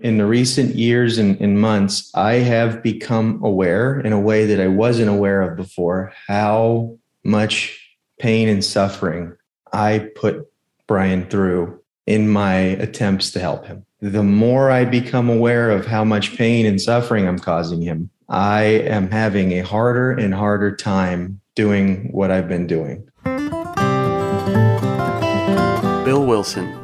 In the recent years and, and months, I have become aware in a way that I wasn't aware of before how much pain and suffering I put Brian through in my attempts to help him. The more I become aware of how much pain and suffering I'm causing him, I am having a harder and harder time doing what I've been doing. Bill Wilson,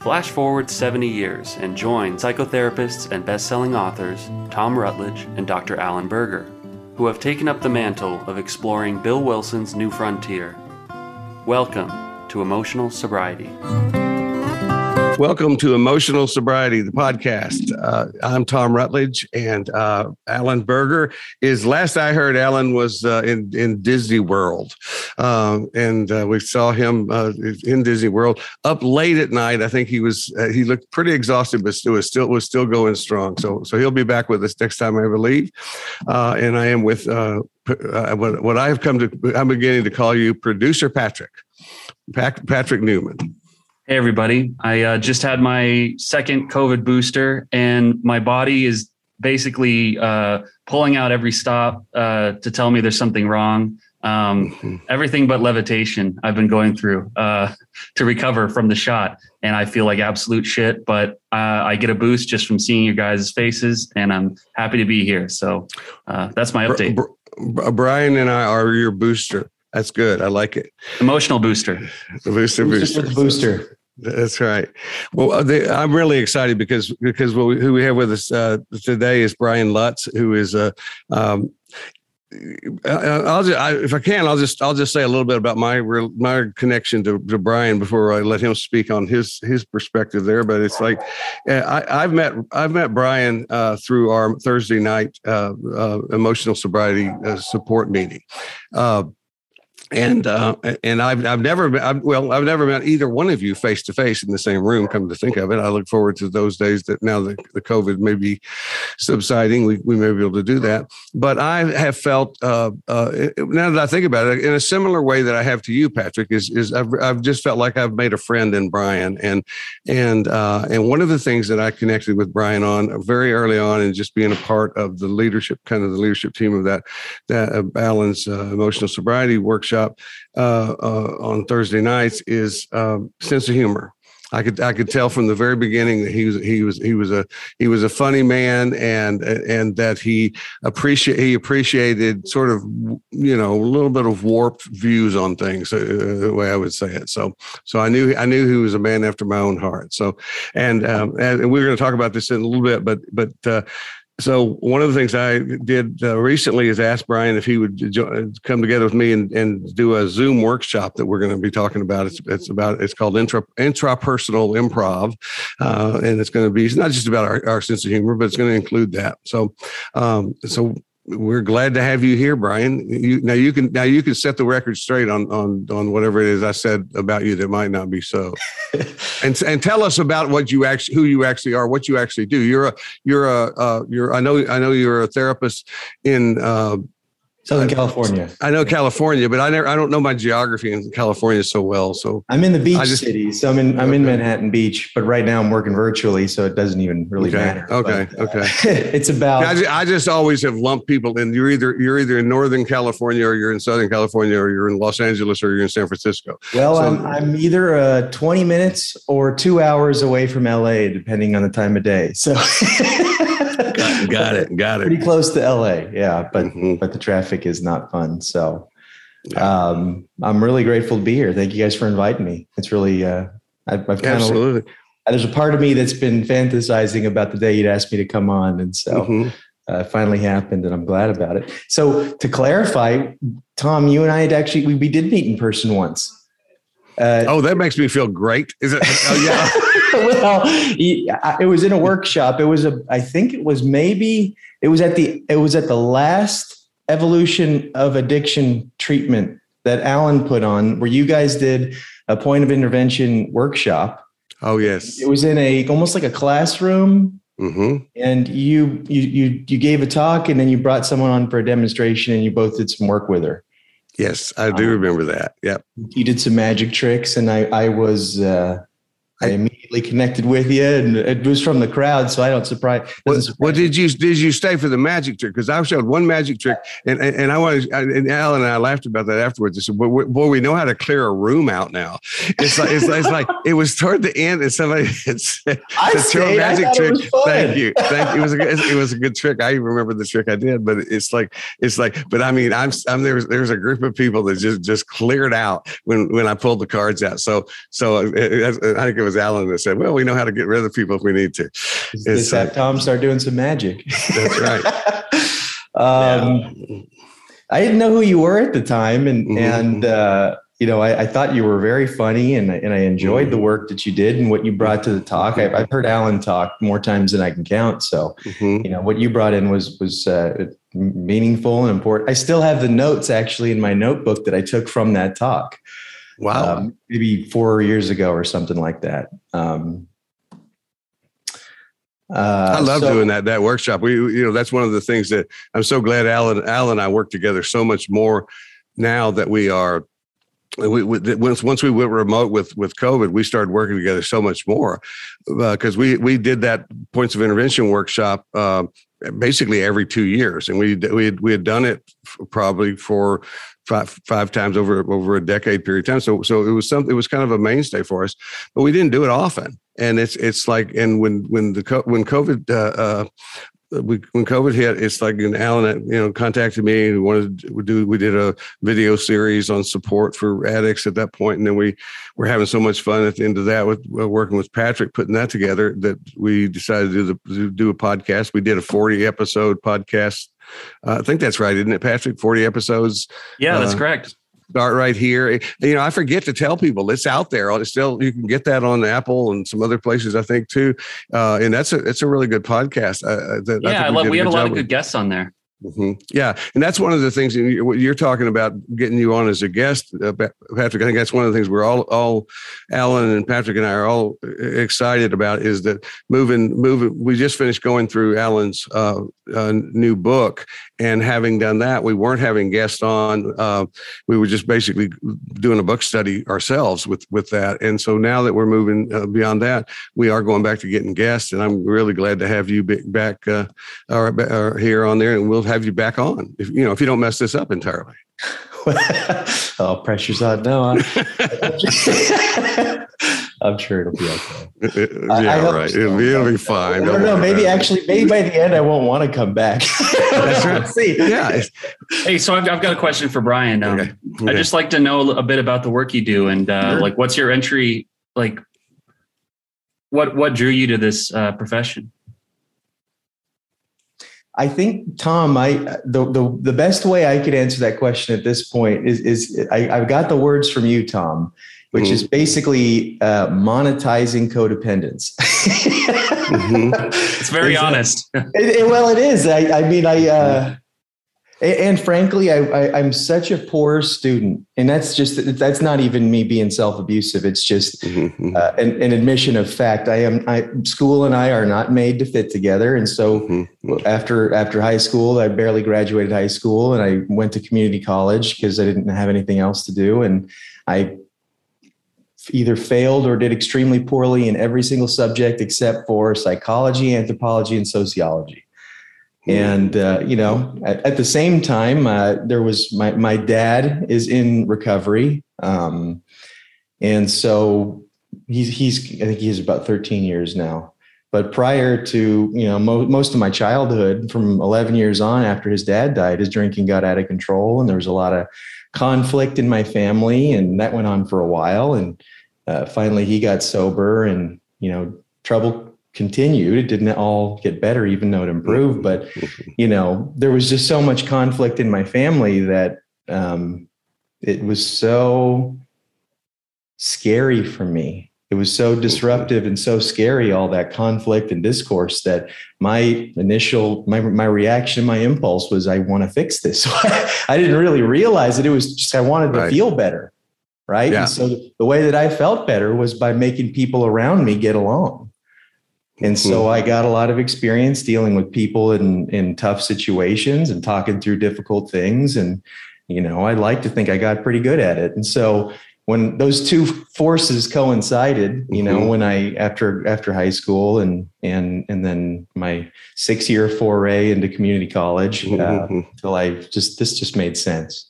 Flash forward 70 years and join psychotherapists and best-selling authors Tom Rutledge and Dr. Alan Berger, who have taken up the mantle of exploring Bill Wilson's new frontier. Welcome to Emotional Sobriety. Welcome to Emotional Sobriety, the podcast. Uh, I'm Tom Rutledge, and uh, Alan Berger is. Last I heard, Alan was uh, in in Disney World, um, and uh, we saw him uh, in Disney World up late at night. I think he was uh, he looked pretty exhausted, but still was still was still going strong. So so he'll be back with us next time I ever leave. and I am with what what I have come to. I'm beginning to call you producer Patrick, Patrick Newman. Hey, everybody. I uh, just had my second COVID booster, and my body is basically uh, pulling out every stop uh, to tell me there's something wrong. Um, mm-hmm. Everything but levitation I've been going through uh, to recover from the shot, and I feel like absolute shit. But uh, I get a boost just from seeing you guys' faces, and I'm happy to be here. So uh, that's my update. Brian and I are your booster. That's good. I like it. Emotional booster. The booster, booster. Booster. That's right. Well, uh, I'm really excited because because we, who we have with us uh, today is Brian Lutz, who is a. Um, I'll just, I, if I can, I'll just, I'll just say a little bit about my my connection to, to Brian before I let him speak on his his perspective there. But it's like, uh, I, have met I've met Brian uh, through our Thursday night uh, uh emotional sobriety uh, support meeting and uh, and I've I've never been, I've, well I've never met either one of you face to face in the same room. Come to think of it, I look forward to those days that now the, the COVID may be subsiding, we, we may be able to do that. But I have felt uh, uh, now that I think about it, in a similar way that I have to you, Patrick, is is I've, I've just felt like I've made a friend in Brian, and and uh, and one of the things that I connected with Brian on very early on, and just being a part of the leadership, kind of the leadership team of that that Alan's uh, emotional sobriety workshop workshop uh, uh, on Thursday nights is um, sense of humor. I could I could tell from the very beginning that he was he was he was a he was a funny man and and that he appreciate he appreciated sort of you know a little bit of warped views on things uh, the way I would say it so so I knew I knew he was a man after my own heart so and um, and we are going to talk about this in a little bit but but uh, so one of the things I did uh, recently is ask Brian if he would jo- come together with me and, and do a Zoom workshop that we're going to be talking about. It's, it's about it's called intra intrapersonal improv, uh, and it's going to be it's not just about our, our sense of humor, but it's going to include that. So, um, so we're glad to have you here, Brian. You, now you can now you can set the record straight on on on whatever it is I said about you that might not be so, and and tell us about what you actually who you actually are, what you actually do. You're a you're a uh, you're I know I know you're a therapist in uh, Southern California. I know California, but I never I don't know my geography in California so well. So I'm in the beach just, city. So I'm in I'm okay. in Manhattan Beach, but right now I'm working virtually, so it doesn't even really okay. matter. Okay. But, uh, okay. it's about I just, I just, always have lumped people in. You're either you're either in Northern California or you're in Southern California or you're in Los Angeles or you're in San Francisco. Well, so, I'm I'm either uh, 20 minutes or two hours away from LA, depending on the time of day. So got, got, it. Got it. Pretty close to LA. Yeah. But, mm-hmm. but the traffic is not fun. So um, I'm really grateful to be here. Thank you guys for inviting me. It's really, uh, I've, I've kind Absolutely. of, there's a part of me that's been fantasizing about the day you'd asked me to come on. And so mm-hmm. uh, finally happened and I'm glad about it. So to clarify, Tom, you and I had actually, we, we did meet in person once. Uh, oh, that makes me feel great. Is it? Oh, yeah. well, it was in a workshop. It was a. I think it was maybe. It was at the. It was at the last evolution of addiction treatment that Alan put on, where you guys did a point of intervention workshop. Oh yes. It was in a almost like a classroom. Mm-hmm. And you you you you gave a talk, and then you brought someone on for a demonstration, and you both did some work with her. Yes, I do um, remember that. Yep. You did some magic tricks, and I I was uh, I immediately connected with you, and it was from the crowd, so I don't surprise. Well, surprise well, did you did you stay for the magic trick? Because I showed one magic trick, and and, and I was and Alan and I laughed about that afterwards. I said, "Boy, we know how to clear a room out now." It's like it's, it's like it was toward the end, and somebody had said, I "Throw a magic trick." Thank you, thank you. It was a it was a good trick. I even remember the trick I did, but it's like it's like. But I mean, I'm I'm there's there's a group of people that just just cleared out when when I pulled the cards out. So so uh, uh, uh, I think it was Alan that said, "Well." we know how to get rid of people if we need to. It's have Tom start doing some magic. That's right. um, yeah. I didn't know who you were at the time, and mm-hmm. and uh, you know, I, I, thought you were very funny, and and I enjoyed mm-hmm. the work that you did and what you brought to the talk. I, have heard Alan talk more times than I can count. So, mm-hmm. you know, what you brought in was was uh, meaningful and important. I still have the notes actually in my notebook that I took from that talk. Wow. Um, maybe four years ago or something like that. Um, uh, I love so, doing that that workshop. We you know that's one of the things that I'm so glad Alan Alan and I work together so much more now that we are we, we, once once we went remote with with COVID, we started working together so much more because uh, we we did that points of intervention workshop uh, basically every two years, and we we had, we had done it probably for five five times over over a decade period of time. So so it was something. It was kind of a mainstay for us, but we didn't do it often. And it's it's like and when when the when COVID uh, uh, we, when COVID hit, it's like and Alan, you know, contacted me and wanted to do. We did a video series on support for addicts at that point, and then we were having so much fun at the end of that with uh, working with Patrick, putting that together that we decided to do the to do a podcast. We did a forty episode podcast uh, I think that's right, isn't it, Patrick? 40 episodes. Yeah, that's uh, correct. Start right here. You know, I forget to tell people it's out there. It's still you can get that on Apple and some other places, I think, too. Uh, and that's a it's a really good podcast. Uh, that, yeah, I, I love. We, we have a lot of good guests on there. Mm-hmm. Yeah, and that's one of the things you're talking about getting you on as a guest, uh, Patrick. I think that's one of the things we're all, all Alan and Patrick and I are all excited about is that moving, moving. We just finished going through Alan's uh, uh, new book, and having done that, we weren't having guests on. Uh, we were just basically doing a book study ourselves with with that. And so now that we're moving uh, beyond that, we are going back to getting guests, and I'm really glad to have you back uh, or, or here on there, and we'll have you back on if you know if you don't mess this up entirely. oh, pressure's on now. I'm sure it'll be okay. yeah, right. So. It'll, be, it'll be fine. I don't know. Maybe actually, maybe by the end, I won't want to come back. That's right. See. Yeah. Hey, so I've, I've, got a question for Brian. Um, okay. Okay. I just like to know a bit about the work you do, and uh, sure. like, what's your entry? Like, what what drew you to this uh, profession? I think, Tom, I the, the the best way I could answer that question at this point is is I, I've got the words from you, Tom, which mm-hmm. is basically uh, monetizing codependence. mm-hmm. It's very it's, honest. it, it, well, it is. I, I mean, I. Uh, and frankly, I, I, am such a poor student, and that's just that's not even me being self-abusive. It's just mm-hmm. uh, an, an, admission of fact. I am I, school and I are not made to fit together, and so mm-hmm. after after high school, I barely graduated high school, and I went to community college because I didn't have anything else to do, and I either failed or did extremely poorly in every single subject except for psychology, anthropology, and sociology. And uh, you know, at, at, the same time, uh, there was my my dad is in recovery, um, and so he's he's I think he's about 13 years now. But prior to you know mo- most of my childhood, from 11 years on after his dad died, his drinking got out of control, and there was a lot of conflict in my family, and that went on for a while. And uh, finally, he got sober, and you know, trouble continued. It didn't all get better, even though it improved. Mm-hmm. But mm-hmm. you know, there was just so much conflict in my family that um, it was so scary for me. It was so mm-hmm. disruptive and so scary, all that conflict and discourse that my initial, my, my reaction, my impulse was, I want to fix this. I didn't really realize that it was just, I wanted to right. feel better. Right. Yeah. And so the way that I felt better was by making people around me get along. And so mm-hmm. I got a lot of experience dealing with people in, in tough situations and talking through difficult things. And, you know, I like to think I got pretty good at it. And so when those two forces coincided, you know, mm-hmm. when I after after high school and and and then my six year foray into community college, uh, mm-hmm. until I just this just made sense.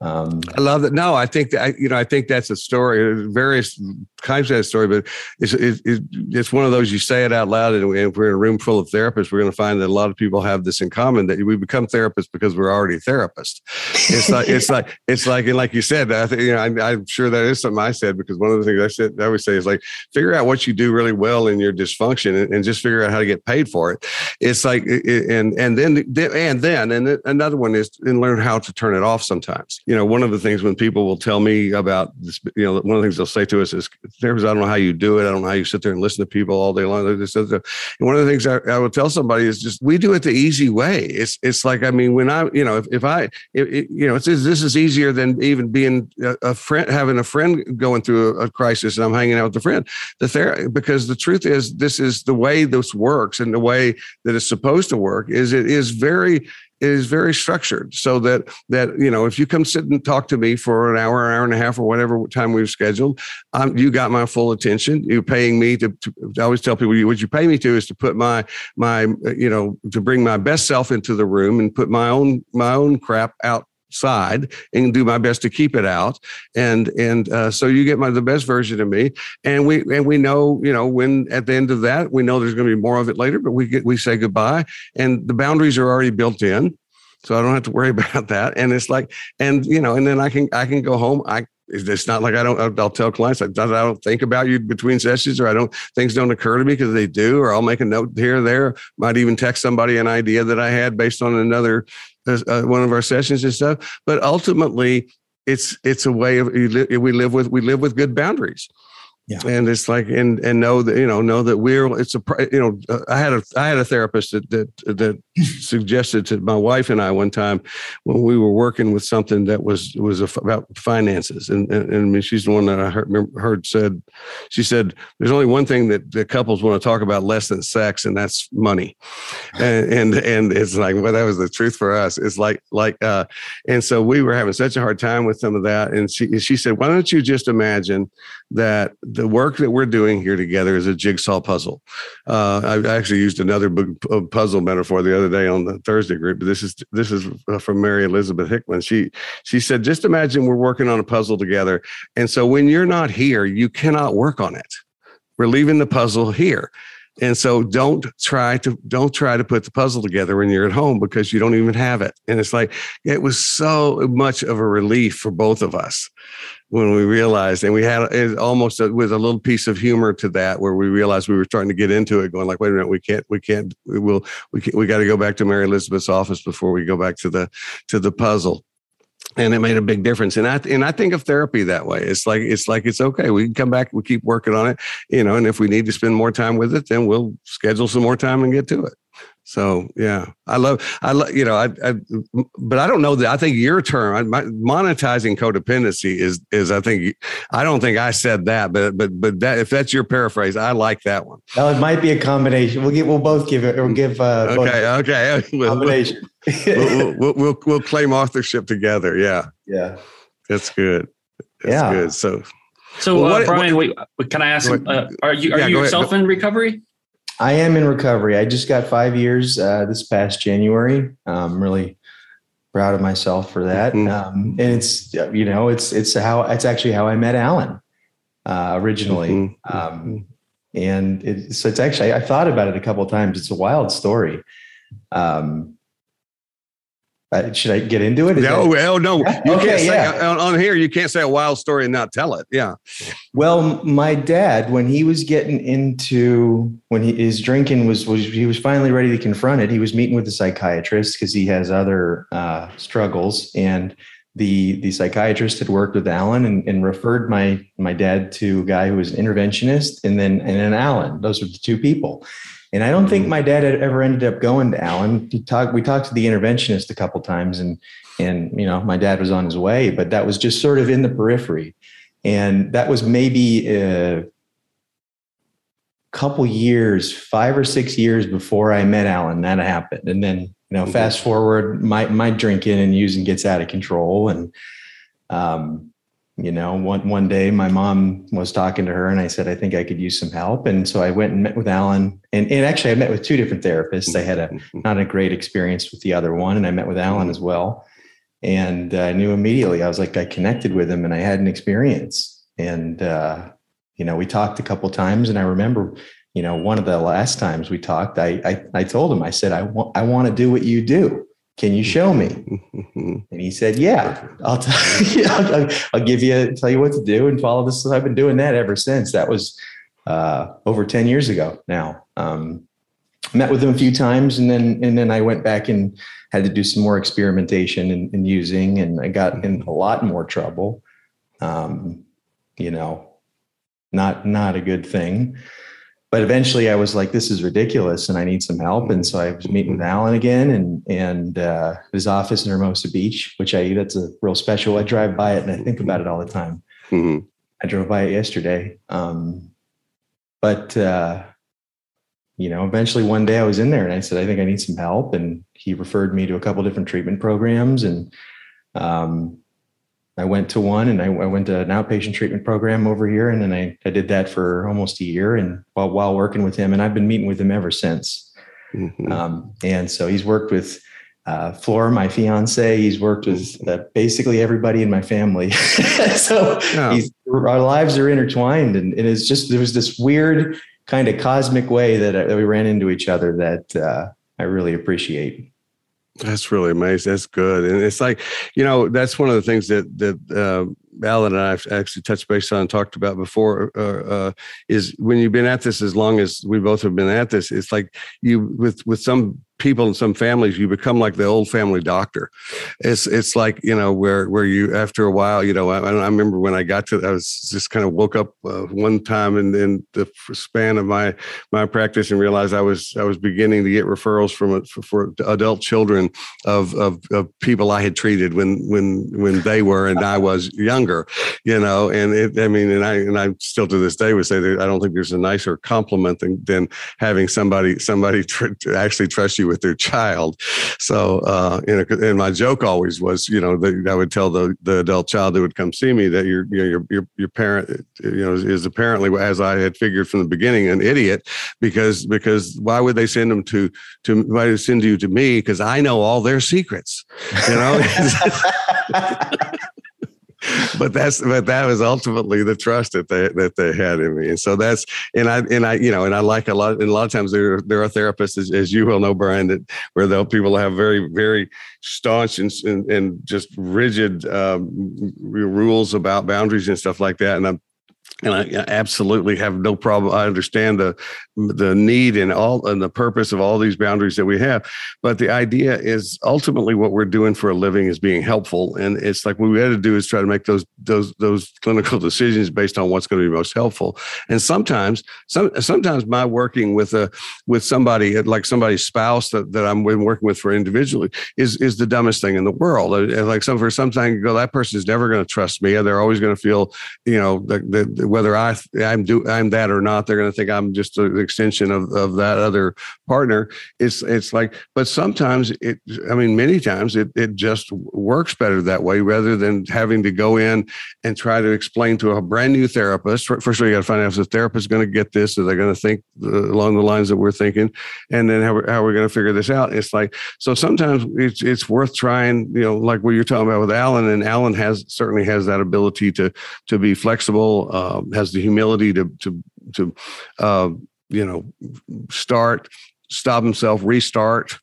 Um, I love that. No, I think that you know, I think that's a story. Various kinds of that story, but it's it, it, it's one of those you say it out loud, and if we're in a room full of therapists, we're going to find that a lot of people have this in common that we become therapists because we're already therapists. It's like it's like it's like and like you said, I think you know, I, am sure that is something I said because one of the things I said I always say is like figure out what you do really well in your dysfunction and, and just figure out how to get paid for it. It's like and and then and then and another one is and learn how to turn it off sometimes you know, one of the things when people will tell me about this, you know, one of the things they'll say to us is, "There's, I don't know how you do it. I don't know how you sit there and listen to people all day long." And one of the things I, I will tell somebody is just, we do it the easy way. It's, it's like, I mean, when I, you know, if, if I, you know, it's, this is easier than even being a, a, friend, having a friend going through a, a, crisis and I'm hanging out with a friend. The therapy, because the truth is, this is the way this works and the way that it's supposed to work. Is it is very is very structured so that that you know if you come sit and talk to me for an hour hour and a half or whatever time we've scheduled um, you got my full attention. You're paying me to, to I always tell people what you pay me to is to put my my you know to bring my best self into the room and put my own my own crap out side and do my best to keep it out and and uh, so you get my the best version of me and we and we know you know when at the end of that we know there's going to be more of it later but we get we say goodbye and the boundaries are already built in so i don't have to worry about that and it's like and you know and then i can i can go home i it's not like I don't. I'll tell clients I don't think about you between sessions, or I don't things don't occur to me because they do, or I'll make a note here or there. Might even text somebody an idea that I had based on another uh, one of our sessions and stuff. But ultimately, it's it's a way of we live with we live with good boundaries. Yeah. And it's like, and, and know that, you know, know that we're, it's a, you know, uh, I had a, I had a therapist that, that, that suggested to my wife and I one time when we were working with something that was, was about finances. And, and, and she's the one that I heard, heard said, she said, there's only one thing that the couples want to talk about less than sex, and that's money. And, and, and it's like, well, that was the truth for us. It's like, like, uh, and so we were having such a hard time with some of that. And she, she said, why don't you just imagine that the work that we're doing here together is a jigsaw puzzle. Uh, I actually used another puzzle metaphor the other day on the Thursday group, but this is this is uh, from Mary Elizabeth Hickman. She she said, just imagine we're working on a puzzle together, and so when you're not here, you cannot work on it. We're leaving the puzzle here. And so don't try to don't try to put the puzzle together when you're at home because you don't even have it. And it's like it was so much of a relief for both of us when we realized, and we had it almost a, with a little piece of humor to that, where we realized we were starting to get into it, going like, "Wait a minute, we can't, we can't, we will, we can, we got to go back to Mary Elizabeth's office before we go back to the to the puzzle." and it made a big difference. And I and I think of therapy that way. It's like it's like it's okay. We can come back. We keep working on it, you know. And if we need to spend more time with it, then we'll schedule some more time and get to it. So yeah, I love, I love, you know, I, I, but I don't know that. I think your term, my, monetizing codependency is, is I think, I don't think I said that, but, but, but that if that's your paraphrase, I like that one. Well, it might be a combination. We'll get, we'll both give it. We'll give. Uh, okay, okay, combination. we'll, we'll, we'll, we'll claim authorship together. Yeah, yeah, that's good. That's yeah. good. So. So, well, uh, Brian, what, wait, can I ask? Uh, are you are yeah, you yourself in recovery? I am in recovery. I just got five years uh, this past January. I'm really proud of myself for that. Mm-hmm. Um, and it's you know it's it's how it's actually how I met Alan uh, originally. Mm-hmm. Um, and it, so it's actually I thought about it a couple times. It's a wild story. Um, uh, should I get into it? Is no, that, well, no. Yeah? You okay, can't say yeah. on, on, here. You can't say a wild story and not tell it. Yeah. Well, my dad, when he was getting into when he, his drinking was was he was finally ready to confront it. He was meeting with a psychiatrist because he has other uh, struggles, and the the psychiatrist had worked with Alan and, and, referred my my dad to a guy who was an interventionist, and then and then Alan. Those were the two people. And I don't think mm-hmm. my dad had ever ended up going to Alan. He talked. We talked to the interventionist a couple times, and and you know my dad was on his way, but that was just sort of in the periphery. And that was maybe a couple years, five or six years before I met Alan. That happened, and then you know, mm-hmm. fast forward, my my drinking and using gets out of control, and um, you know, one one day my mom was talking to her, and I said, I think I could use some help, and so I went and met with Alan, and, and actually I met with two different therapists. I had a mm-hmm. not a great experience with the other one, and I met with Alan as well, and uh, I knew immediately. I was like, I connected with him, and I had an experience, and uh, you know, we talked a couple times, and I remember you know, one of the last times we talked, I I, I told him, I said, I want I want to do what you do. Can you show me? and he said, Yeah, I'll tell you, I'll, I'll, give you tell you what to do and follow this. I've been doing that ever since. That was uh, over 10 years ago now. Um, met with him a few times and then and then I went back and had to do some more experimentation and, and using and I got in a lot more trouble. Um, you know, not not a good thing but eventually I was like, this is ridiculous and I need some help. And so I was meeting with Alan again and, and, uh, his office in Hermosa Beach, which I, that's a real special. I drive by it and I think about it all the time. Mm-hmm. I drove by it yesterday. Um, but, uh, you know, eventually one day I was in there and I said, I think I need some help. And he referred me to a couple different treatment programs and, um, I went to one and I, I, went to an outpatient treatment program over here. And then I, I did that for almost a year and while, while working with him and I've been meeting with him ever since. Mm-hmm. Um, and so he's worked with uh, Flora, my fiance, he's worked with uh, basically everybody in my family. so yeah. our lives are intertwined and it is just, there was this weird kind of cosmic way that, that we ran into each other that uh, I really appreciate. That's really amazing. That's good, and it's like you know that's one of the things that that uh, Alan and I actually touched base on and talked about before uh, uh, is when you've been at this as long as we both have been at this. It's like you with with some people in some families you become like the old family doctor. It's it's like you know where where you after a while you know i, I remember when i got to i was just kind of woke up uh, one time in, in the span of my my practice and realized i was i was beginning to get referrals from for, for adult children of, of of people i had treated when when when they were and i was younger you know? And it i mean and i and i still to this day would say that i don't think there's a nicer compliment than, than having somebody somebody tr- actually trust you with their child. So, uh, you know, and my joke always was, you know, that I would tell the, the adult child that would come see me that your, your, your, your parent, you know, is, is apparently, as I had figured from the beginning, an idiot because, because why would they send them to, to, why would send you to me? Cause I know all their secrets, you know? but that's but that was ultimately the trust that they that they had in me. And so that's and i and i you know and i like a lot and a lot of times there there are therapists as, as you will know brian that where they'll people have very very staunch and and, and just rigid um, rules about boundaries and stuff like that. And i'm and I absolutely have no problem. I understand the the need and all and the purpose of all these boundaries that we have. But the idea is ultimately what we're doing for a living is being helpful, and it's like what we had to do is try to make those those those clinical decisions based on what's going to be most helpful. And sometimes, some sometimes my working with a with somebody like somebody's spouse that, that I'm working with for individually is is the dumbest thing in the world. Uh, like some for some time ago, that person is never going to trust me, and they're always going to feel you know that whether I I'm do I'm that or not, they're going to think I'm just an extension of, of that other partner. It's it's like, but sometimes it, I mean, many times it it just works better that way rather than having to go in and try to explain to a brand new therapist. First of all, you got to find out if the therapist is going to get this, or they're going to think along the lines that we're thinking, and then how we're, how we're going to figure this out. It's like so sometimes it's it's worth trying. You know, like what you're talking about with Alan, and Alan has certainly has that ability to to be flexible. Uh, um, has the humility to to to uh, you know start, stop himself, restart.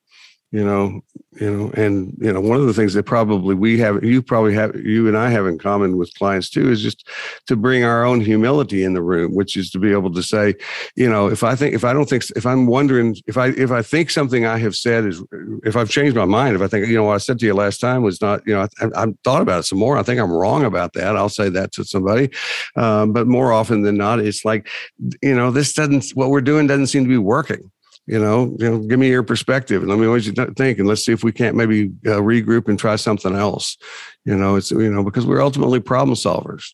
You know you know and you know one of the things that probably we have you probably have you and i have in common with clients too is just to bring our own humility in the room which is to be able to say you know if i think if i don't think if i'm wondering if i if i think something i have said is if i've changed my mind if i think you know what i said to you last time was not you know i, I thought about it some more. I think i'm wrong about that. I'll say that to somebody. Um, but more often than not it's like you know this doesn't what we're doing doesn't seem to be working you know, you know, give me your perspective and let me you think, and let's see if we can't maybe uh, regroup and try something else. You know, it's you know because we're ultimately problem solvers,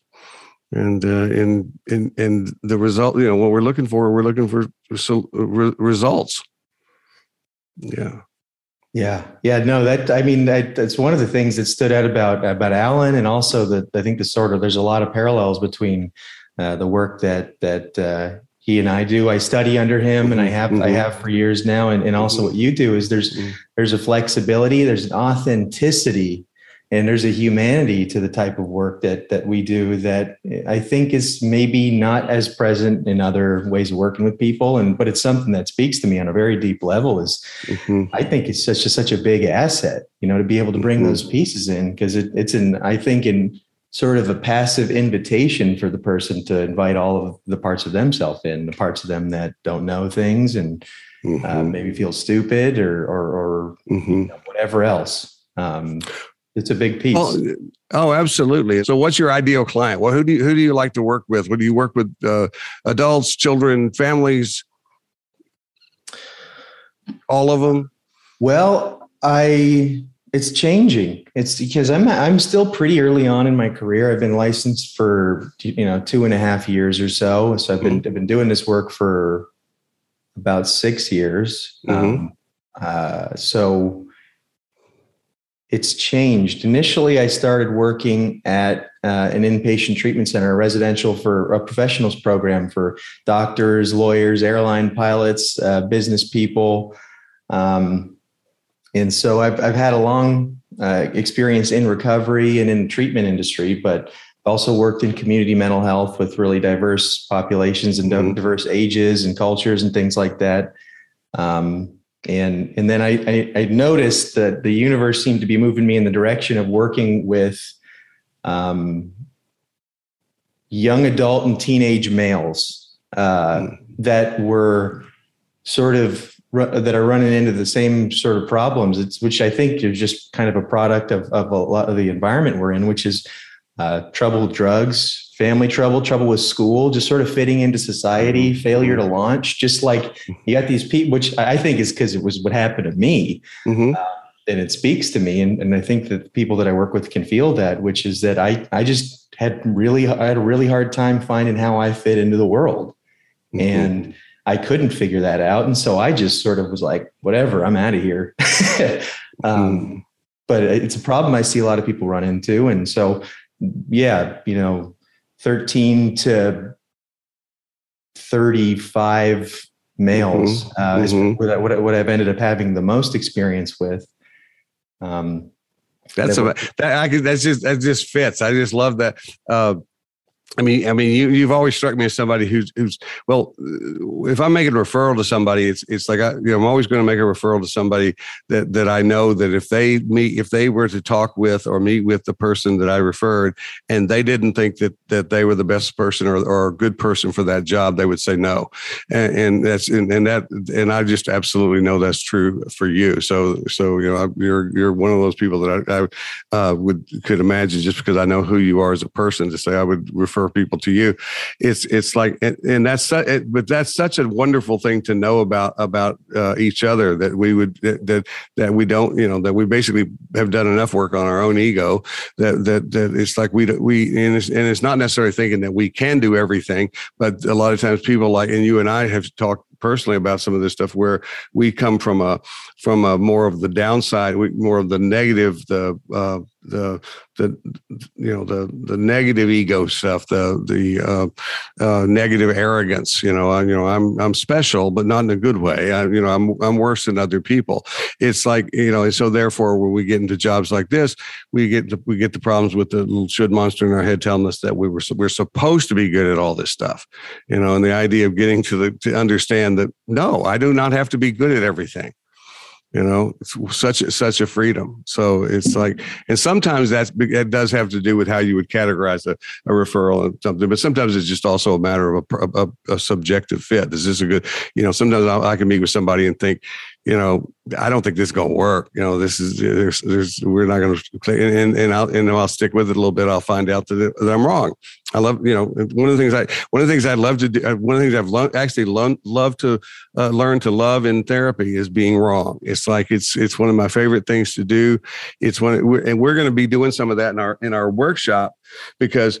and uh, and and and the result, you know, what we're looking for, we're looking for so, re- results. Yeah. Yeah, yeah, no, that I mean that, that's one of the things that stood out about about Alan, and also that I think the sort of there's a lot of parallels between uh, the work that that uh, he and I do. I study under him and I mm-hmm. have mm-hmm. I have for years now. And, and also what you do is there's mm-hmm. there's a flexibility, there's an authenticity, and there's a humanity to the type of work that that we do that I think is maybe not as present in other ways of working with people. And but it's something that speaks to me on a very deep level. Is mm-hmm. I think it's such a such a big asset, you know, to be able to bring mm-hmm. those pieces in because it, it's in I think in sort of a passive invitation for the person to invite all of the parts of themselves in, the parts of them that don't know things and uh, mm-hmm. uh, maybe feel stupid or or, or mm-hmm. you know, whatever else. Um, it's a big piece. Oh, oh, absolutely. So, what's your ideal client? Well, who do you who do you like to work with? What do you work with? Uh, adults, children, families, all of them. Well, I it's changing. It's because I'm I'm still pretty early on in my career. I've been licensed for you know two and a half years or so. So I've been mm-hmm. I've been doing this work for about six years. Mm-hmm. Um, uh, so it's changed. Initially, I started working at uh, an inpatient treatment center, a residential for a professionals program for doctors, lawyers, airline pilots, uh, business people. Um, and so I've, I've had a long uh, experience in recovery and in the treatment industry, but also worked in community mental health with really diverse populations and mm-hmm. diverse ages and cultures and things like that. Um, and and then I, I, I noticed that the universe seemed to be moving me in the direction of working with um, young adult and teenage males uh, mm. that were sort of that are running into the same sort of problems. It's which I think is just kind of a product of, of a lot of the environment we're in, which is uh, trouble with drugs, family trouble, trouble with school, just sort of fitting into society, mm-hmm. failure to launch. Just like you got these people, which I think is because it was what happened to me. Mm-hmm. Uh, and it speaks to me. And, and I think that people that I work with can feel that, which is that I, I just had really, I had a really hard time finding how I fit into the world. Mm-hmm. And I couldn't figure that out. And so I just sort of was like, whatever, I'm out of here. um, but it's a problem I see a lot of people run into. And so, yeah, you know, 13 to 35 males mm-hmm. Uh, mm-hmm. what, what, what, I've ended up having the most experience with. Um, that's that I that's just that just fits. I just love that. Uh, I mean, I mean, you you've always struck me as somebody who's who's well. If I'm making a referral to somebody, it's it's like I, you know, I'm always going to make a referral to somebody that that I know that if they meet, if they were to talk with or meet with the person that I referred, and they didn't think that that they were the best person or or a good person for that job, they would say no, and, and that's and, and that and I just absolutely know that's true for you. So so you know, you're you're one of those people that I, I uh, would could imagine just because I know who you are as a person to say I would refer refer people to you. It's it's like and that's it, but that's such a wonderful thing to know about about uh, each other that we would that that we don't you know that we basically have done enough work on our own ego that that that it's like we we and it's, and it's not necessarily thinking that we can do everything, but a lot of times people like and you and I have talked personally about some of this stuff where we come from a from a more of the downside, more of the negative, the uh, the the you know the the negative ego stuff, the the uh, uh, negative arrogance. You know, I, you know, I'm I'm special, but not in a good way. I, you know, I'm I'm worse than other people. It's like you know, so therefore, when we get into jobs like this, we get the, we get the problems with the little should monster in our head telling us that we were we're supposed to be good at all this stuff. You know, and the idea of getting to the to understand that no, I do not have to be good at everything you know it's such a, such a freedom. So it's like mm-hmm. and sometimes that's it does have to do with how you would categorize a, a referral and something but sometimes it's just also a matter of a, a, a subjective fit. Is this a good you know sometimes I, I, can meet with somebody and think you know i don't think this is going to work you know this is there's, there's we're not going to and, and i'll and i'll stick with it a little bit i'll find out that, that i'm wrong i love you know one of the things i one of the things i'd love to do uh, one of the things i've lo- actually lo- love to uh, learn to love in therapy is being wrong it's like it's it's one of my favorite things to do it's one and we're going to be doing some of that in our in our workshop because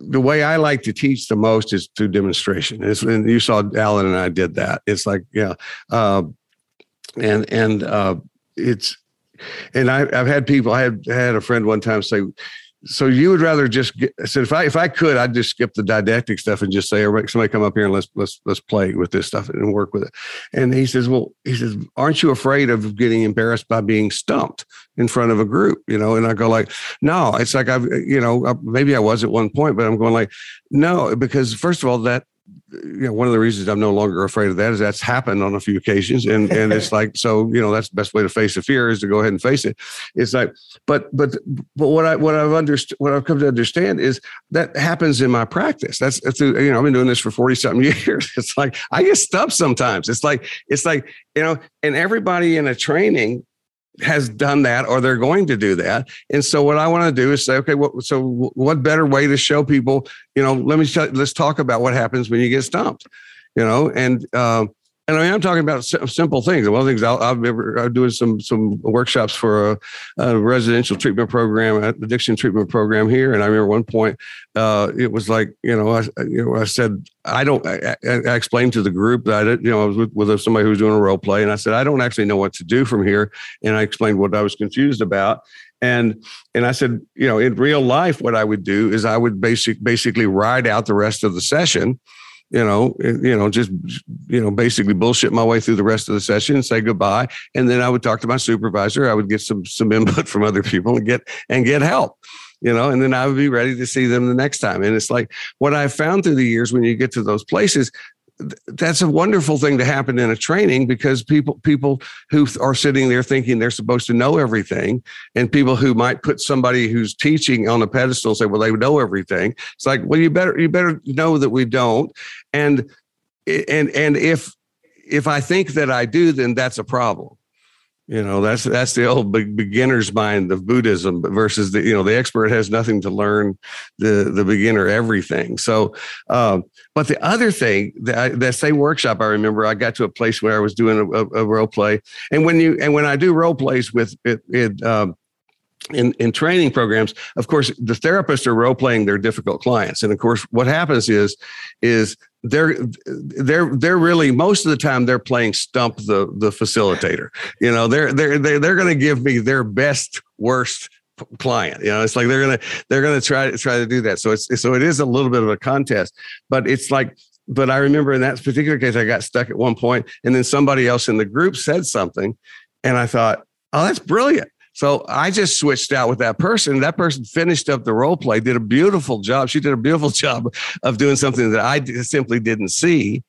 the way I like to teach the most is through demonstration. It's, and you saw Alan and I did that. It's like, yeah, uh, and and uh, it's and I, have had people. I had had a friend one time say, "So you would rather just get?" I said, "If I if I could, I'd just skip the didactic stuff and just say, somebody come up here and let's let's let's play with this stuff and work with it." And he says, "Well, he says, aren't you afraid of getting embarrassed by being stumped in front of a group?" You know, and I go like, "No, it's like I've you know maybe I was at one point, but I'm going like, no, because first of all that you know, one of the reasons I'm no longer afraid of that is that's happened on a few occasions. And and it's like, so, you know, that's the best way to face the fear is to go ahead and face it. It's like, but but but what I what I've understood what I've come to understand is that happens in my practice. That's, that's you know, I've been doing this for 40 something years. It's like I get stumped sometimes. It's like, it's like, you know, and everybody in a training has done that or they're going to do that. And so what I want to do is say, okay, what, so what better way to show people, you know, let me, let's talk about what happens when you get stumped, you know, and, um, and I I'm talking about simple things. One of the things I'll, I've ever, I'm doing some some workshops for a, a, residential treatment program, addiction treatment program here. And I remember one point, uh, it was like, you know, I, you know, I said, I don't, I, I explained to the group that I did, you know, I was with, with somebody who was doing a role play and I said, I don't actually know what to do from here. And I explained what I was confused about. And, and I said, you know, in real life, what I would do is I would basic, basically ride out the rest of the session you know, you know, just you know, basically bullshit my way through the rest of the session and say goodbye. And then I would talk to my supervisor. I would get some some input from other people and get and get help. You know, and then I would be ready to see them the next time. And it's like what I found through the years when you get to those places, that's a wonderful thing to happen in a training because people people who are sitting there thinking they're supposed to know everything and people who might put somebody who's teaching on a pedestal and say well they know everything. It's like well you better you better know that we don't. And and and if if i think that i do then that's a problem you know that's that's the old beginner's mind of buddhism versus the you know the expert has nothing to learn the the beginner everything. So um, but the other thing that, that same workshop i remember i got to a place where i was doing a, a role play. And when you and when i do role plays with it, it um, in, in training programs, of course, the therapists are role playing their difficult clients. And of course, what happens is, is they're they're they're really most of the time they're playing stump the the facilitator. You know, they're they're they're, going to give me their best worst client. You know, it's like they're gonna they're gonna try to try to do that. So it's so it is a little bit of a contest, but it's like. But I remember in that particular case, I got stuck at one point, and then somebody else in the group said something, and I thought, "Oh, that's brilliant." So I just switched out with that person. That person finished up the role play, did a beautiful job. She did a beautiful job of doing something that I simply didn't see.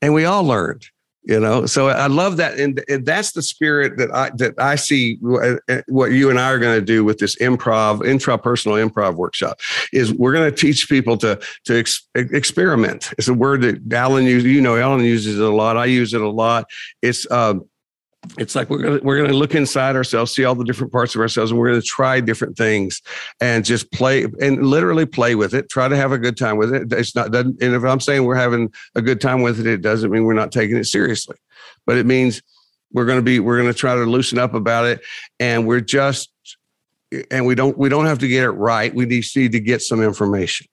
And we all learned, you know. So I love that. And, and that's the spirit that I that I see uh, uh, what you and I are going to do with this improv, intrapersonal improv workshop is we're going to teach people to to ex- experiment. It's a word that Alan uses, you know, Alan uses it a lot. I use it a lot. It's um, it's like we're gonna we're gonna look inside ourselves, see all the different parts of ourselves, and we're gonna try different things and just play and literally play with it. Try to have a good time with it. It's not doesn't. And if I'm saying we're having a good time with it, it doesn't mean we're not taking it seriously, but it means we're gonna be we're gonna try to loosen up about it, and we're just and we don't we don't have to get it right. We need to get some information.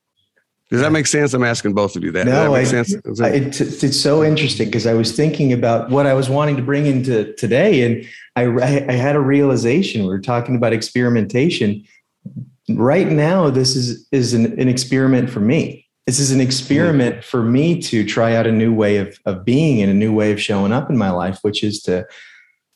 Does that make sense? I'm asking both of you that. No, that sense? I, it, it's so interesting because I was thinking about what I was wanting to bring into today, and I, I had a realization. We are talking about experimentation. Right now, this is is an, an experiment for me. This is an experiment mm-hmm. for me to try out a new way of of being and a new way of showing up in my life, which is to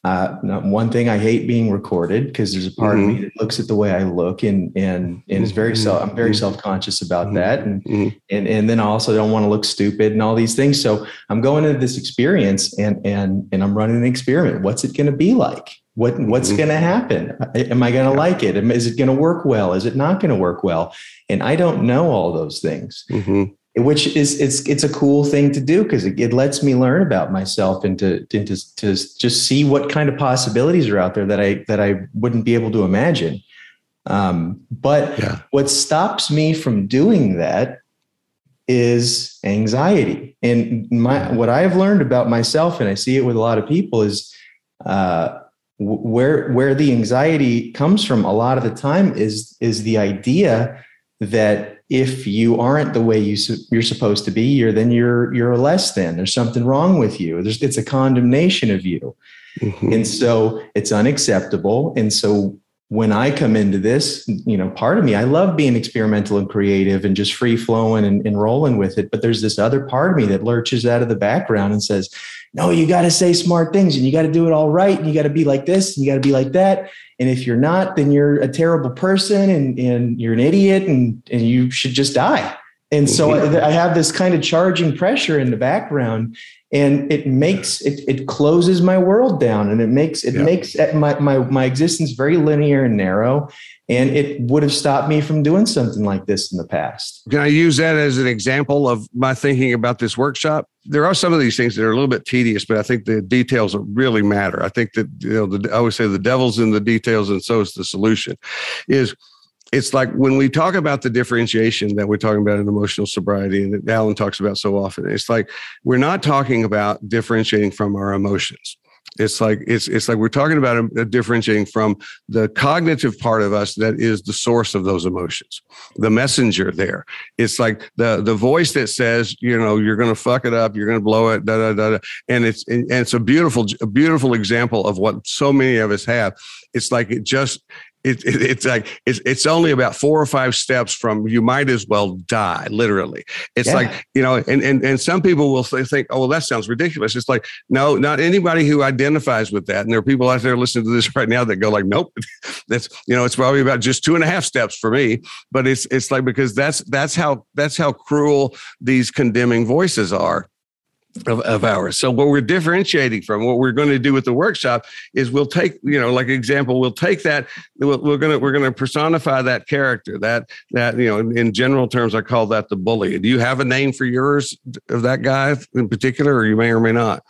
Uh, one thing I hate being recorded because there's a part mm-hmm. of me mm-hmm. that looks at the way I look and and and is very self. I'm very mm-hmm. self conscious about mm-hmm. that, and mm-hmm. and and then I also don't want to look stupid and all these things. So I'm going into this experience and and and I'm running an experiment. What's it going to be like? What what's mm-hmm. going to happen? Am I going to like it? Is it going to work well? Is it not going to work well? And I don't know all those things which is it's it's a cool thing to do because it, it, lets me learn about myself and to, to to just see what kind of possibilities are out there that I that I wouldn't be able to imagine. Um, but yeah. what stops me from doing that is anxiety. And my what I have learned about myself, and I see it with a lot of people, is uh, where where the anxiety comes from. A lot of the time is is the idea that if you aren't the way you you're supposed to be, you're then you're you're less than. There's something wrong with you. There's it's a condemnation of you, mm-hmm. and so it's unacceptable. And so when I come into this, you know, part of me, I love being experimental and creative and just free flowing and, and rolling with it. But there's this other part of me that lurches out of the background and says, no, you got to say smart things and you got to do it all right. And you got to be like this and you got to be like that. And if you're not, then you're a terrible person and, and you're an idiot and, and you should just die. And so. I, I have this kind of charging pressure in the background and it makes it, it closes my world down and it makes it yeah. makes my, my my existence very linear and narrow and it would have stopped me from doing something like this in the past can i use that as an example of my thinking about this workshop there are some of these things that are a little bit tedious but i think the details really matter i think that you know the, i always say the devil's in the details and so is the solution is it's like when we talk about the differentiation that we're talking about in emotional sobriety and that Alan talks about so often, it's like we're not talking about differentiating from our emotions. It's like it's it's like we're talking about a, a differentiating from the cognitive part of us that is the source of those emotions, the messenger there. It's like the the voice that says, you know, you're going to fuck it up, you're going to blow it, da da da, da. and it's and it's a beautiful a beautiful example of what so many of us have. It's like it just it, it, it's like it's, it's only about four or five steps from you might as well die literally. It's yeah. like you know and, and and some people will say think oh well that sounds ridiculous. It's like no not anybody who identifies with that. And there are people out there listening to this right now that go like nope. That's you know it's probably about just two and a half steps for me. But it's it's like because that's that's how that's how cruel these condemning voices are of, of ours. So what we're differentiating from what we're going to do with the workshop is we'll take, you know, like example, we'll take that, we're going to, we're going to personify that character that, that, you know, in, in general terms, I call that the bully. Do you have a name for yours of that guy in particular, or you may or may not?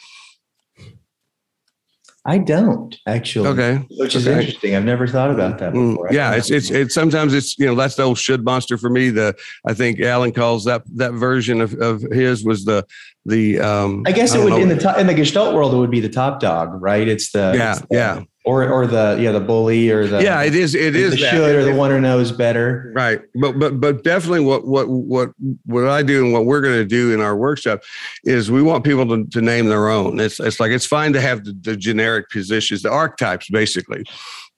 I don't actually. Okay, which is okay. interesting. I've never thought about that mm, yeah, it's it's it's sometimes it's you know that's the old should monster for me. The I think Alan calls that that version of, of his was the the. um I guess it would know. in the in the Gestalt world it would be the top dog, right? It's the yeah it's the, yeah or or the yeah the bully or the yeah it is it is the should or the one who knows better right but but but definitely what what what what I do and what we're going to do in our workshop is we want people to, to name their own it's it's like it's fine to have the, the generic positions the archetypes basically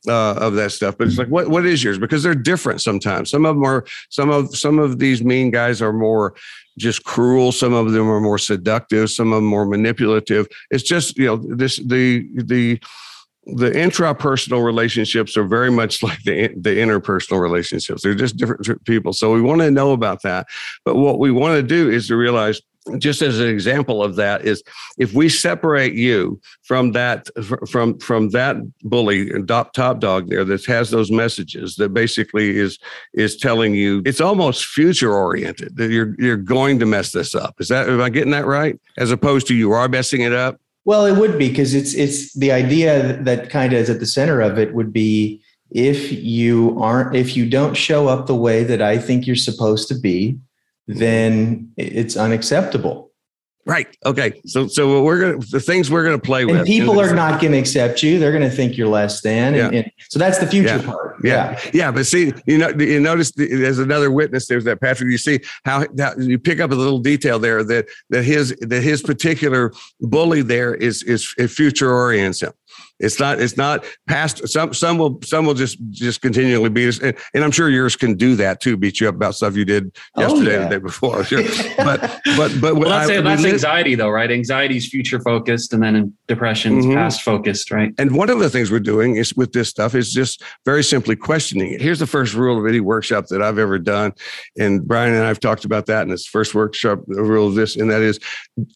uh, of that stuff but it's like what what is yours because they're different sometimes some of them are some of some of these mean guys are more just cruel some of them are more seductive some of them more manipulative it's just you know this the the the intrapersonal relationships are very much like the, the interpersonal relationships. They're just different people. So we want to know about that. But what we want to do is to realize, just as an example of that, is if we separate you from that from from that bully top, top dog there that has those messages that basically is is telling you it's almost future oriented that you're you're going to mess this up. Is that am I getting that right? As opposed to you are messing it up. Well, it would be because it's it's the idea that kind of is at the center of it would be if you aren't if you don't show up the way that I think you're supposed to be, then it's unacceptable. Right. Okay. So so we're gonna the things we're gonna play and with. People are not gonna accept you. They're gonna think you're less than. Yeah. and so that's the future yeah. part. Yeah. yeah. yeah. But see, you know, you notice there's another witness. There's that Patrick. You see how, how you pick up a little detail there that that his that his particular bully there is is, is future oriented. It's not. It's not past. Some some will some will just just continually beat us, and, and I'm sure yours can do that too. Beat you up about stuff you did Oh, yesterday, yeah. the day before. Sure. but but but Well, that's, I- that's we live- anxiety, though, right? Anxiety is future focused, and then depression's Mhm. past focused, right? And one of the things we're doing is with this stuff is just very simply questioning it. Here's the first rule of any workshop that I've ever done. And Brian and I've talked about that in this first workshop, the rule of this, and that is,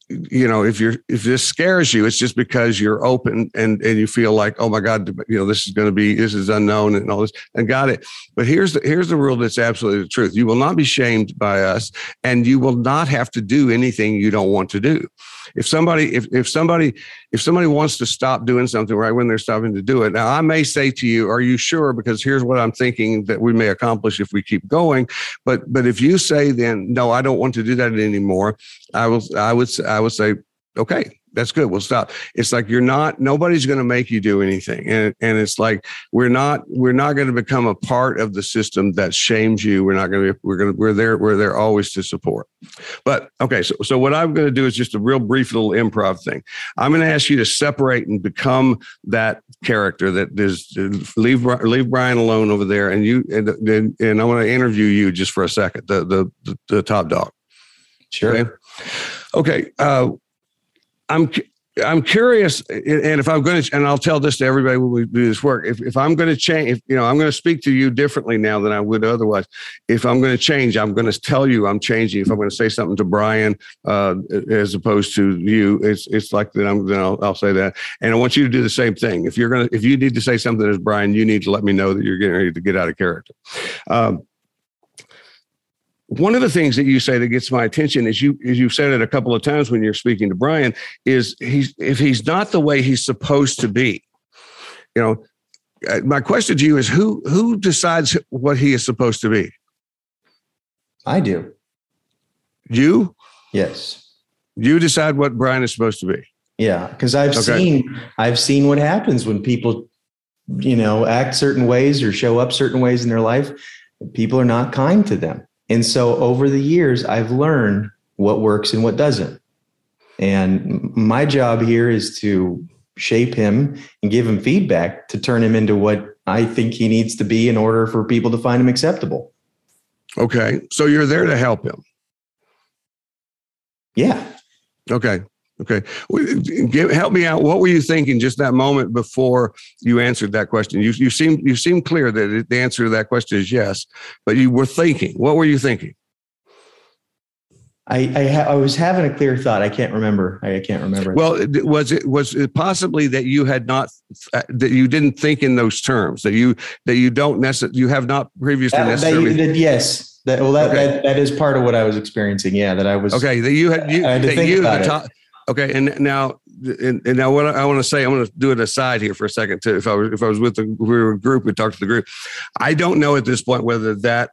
you know, if you're if this scares you, it's just because you're open and and you feel like, oh my God, you know, this is going to be this is unknown and all this and got it. But here's the here's the rule that's absolutely the truth. You will not be shamed by us, and you will not have to do anything you don't want to do. If somebody if if somebody if somebody wants to stop doing something right when they're stopping to do it. Now, I may say to you, "Are you sure?" Because here's what I'm thinking that we may accomplish if we keep going. But but if you say then, "No, I don't want to do that anymore," I will I would I would say, "Okay." That's good. We'll stop. It's like you're not. Nobody's going to make you do anything, and and it's like we're not. We're not going to become a part of the system that shames you. We're not going to. We're going to. We're there. We're there always to support. But okay. So so what I'm going to do is just a real brief little improv thing. I'm going to ask you to separate and become that character that is leave leave Brian alone over there, and you and and, and I want to interview you just for a second. The the the, the top dog. Sure. Okay. Okay. Uh, I'm I'm curious, and if I'm going to, and I'll tell this to everybody when we do this work. If if I'm going to change, if you know, I'm going to speak to you differently now than I would otherwise. If I'm going to change, I'm going to tell you I'm changing. If I'm going to say something to Brian uh, as opposed to you, it's it's like that. I'm then I'll, I'll say that, and I want you to do the same thing. If you're to, if you need to say something as Brian, you need to let me know that you're getting ready to get out of character. Um, one of the things that you say that gets my attention is you is you've said it a couple of times when you're speaking to Brian is he's if he's not the way he's supposed to be, you know. uh, My question to you is who who decides what he is supposed to be? I do. You Yes. you decide what Brian is supposed to be. Yeah, because I've Okay. seen I've seen what happens when people, you know, act certain ways or show up certain ways in their life. People are not kind to them, and so over the years, I've learned what works and what doesn't. And my job here is to shape him and give him feedback to turn him into what I think he needs to be in order for people to find him acceptable. Okay, so you're there to help him. Yeah. Okay. Okay. Give, help me out. What were you thinking just that moment before you answered that question? You you seem you seem clear that the answer to that question is yes, but you were thinking. What were you thinking? I I, ha- I was having a clear thought. I can't remember. I can't remember. Well, was it was it possibly that you had not uh, that you didn't think in those terms that you that you don't necessarily you have not previously That- that- necessarily that- yes. That, well, that, Okay. that that is part of what I was experiencing. Yeah, that I was. okay that you had you I had to that think you about the it. Okay and now and, and now what I want to say I'm going to do an aside here for a second too if I was if I was with the we were a group we talked to the group. I don't know at this point whether that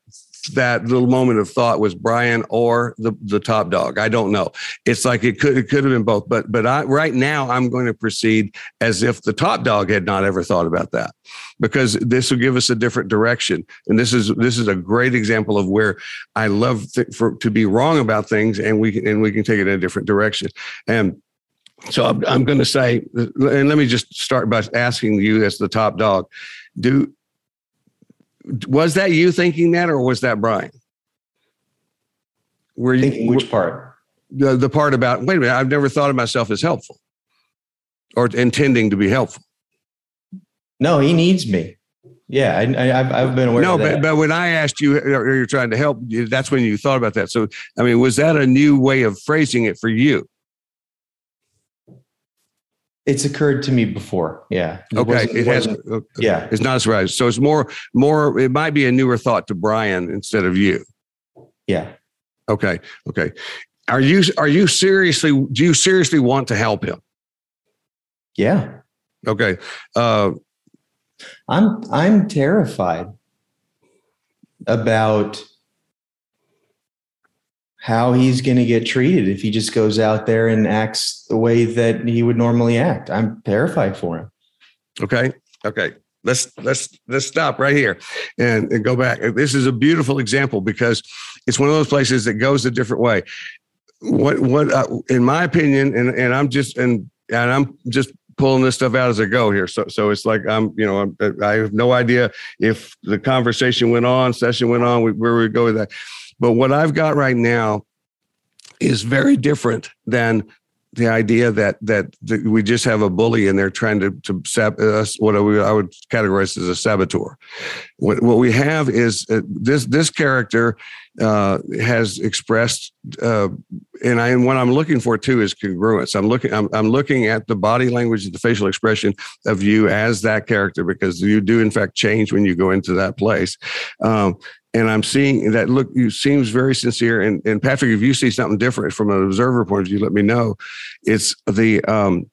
that little moment of thought was Brian or the the top dog. I don't know. It's like it could it could have been both. But but I right now I'm going to proceed as if the top dog had not ever thought about that because this will give us a different direction. And this is this is a great example of where I love th- for to be wrong about things and we can and we can take it in a different direction. And so I'm, I'm going to say, and let me just start by asking you as the top dog, do was that you thinking that or was that Brian? Were you thinking which part? the, the part about wait a minute, I've never thought of myself as helpful or intending to be helpful. No, he needs me. Yeah, I, I, I've I've been aware. No, of that. but, but when I asked you, or you're trying to help, you- that's when you thought about that. So, I mean, was that a new way of phrasing it for you? It's occurred to me before. Yeah. Okay, it has. Yeah. It's not a surprise. So it's more, more. It might be a newer thought to Brian instead of you. Yeah. Okay, okay. Are you are you seriously? Do you seriously want to help him? Yeah. Okay. Uh, I'm I'm terrified about how he's going to get treated if he just goes out there and acts the way that he would normally act. I'm terrified for him. Okay. Okay. Let's let's let's stop right here and, and go back. This is a beautiful example because it's one of those places that goes a different way. What what uh, in my opinion, and and I'm just and and I'm just pulling this stuff out as I go here. So, so it's like I'm, you know, I'm, I have no idea if the conversation went on, session went on, where we go with that. But what I've got right now is very different than the idea that that, we just have a bully and they're trying to to sab us what I would, I would categorize as a saboteur. What what we have is uh, this this character uh, has expressed, uh, and I and what I'm looking for too is congruence. I'm looking I'm I'm looking at the body language, and the facial expression of you as that character because you do in fact change when you go into that place. Um, and I'm seeing that look, you seems very sincere. And, and Patrick, if you see something different from an observer point of view, let me know. It's the um,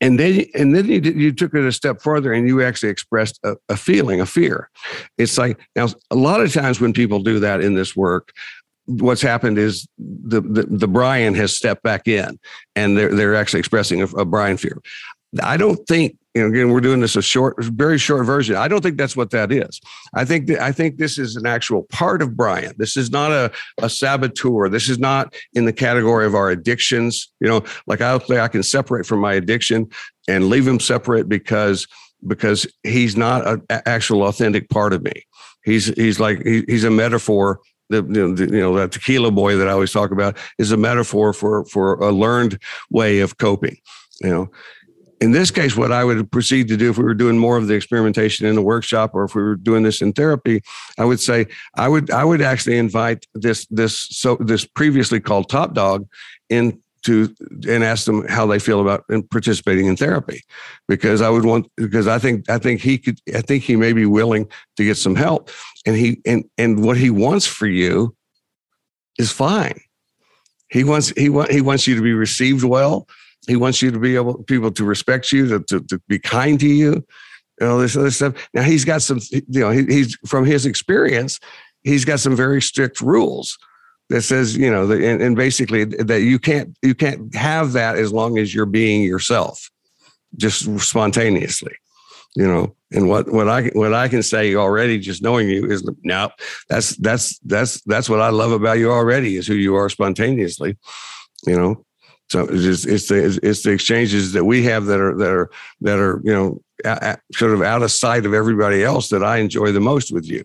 and then and then you, you took it a step further and you actually expressed a, a, feeling a fear it's like now a lot of times when people do that in this work what's happened is the the, the brian has stepped back in and they're they're actually expressing a, a brian fear i don't think you know, again, we're doing this a short, very short version. I don't think that's what that is. I think that I think this is an actual part of Brian. This is not a, a saboteur. This is not in the category of our addictions. You know, like I say, I can separate from my addiction and leave him separate because because he's not an actual authentic part of me. He's he's like he, he's a metaphor the you know, the, you know that tequila boy that I always talk about is a metaphor for for a learned way of coping. You know, in this case, what I would proceed to do if we were doing more of the experimentation in the workshop, or if we were doing this in therapy, I would say I would I would actually invite this this so this previously called top dog in to and ask them how they feel about participating in therapy. Because I would want because I think I think he could I think he may be willing to get some help. And he and and what he wants for you is fine. He wants he want he wants you to be received well he wants you to be able people to respect you, to, to, to be kind to you, and all this other stuff. Now he's got some, you know, he, he's from his experience, he's got some very strict rules that says, you know, and, and basically that you can't you can't have that as long as you're being yourself, just spontaneously you know and what what i what i can say already just knowing you is now that's that's that's that's what i love about you already is who you are spontaneously you know so it's, it's the it's the exchanges that we have that are that are that are you know sort of out of sight of everybody else that I enjoy the most with you.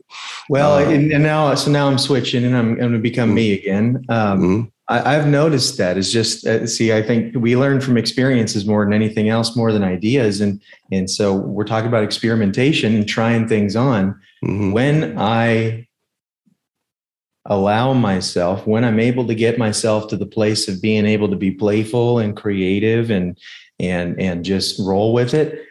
Well, uh, and, and, now so now I'm switching and I'm, I'm going to become mm-hmm. me again. Um, mm-hmm. I, have noticed that is just uh, see. I think we learn from experiences more than anything else, more than ideas, and and so we're talking about experimentation and trying things on. Mm-hmm. When I allow myself when i'm able to get myself to the place of being able to be playful and creative and and and just roll with it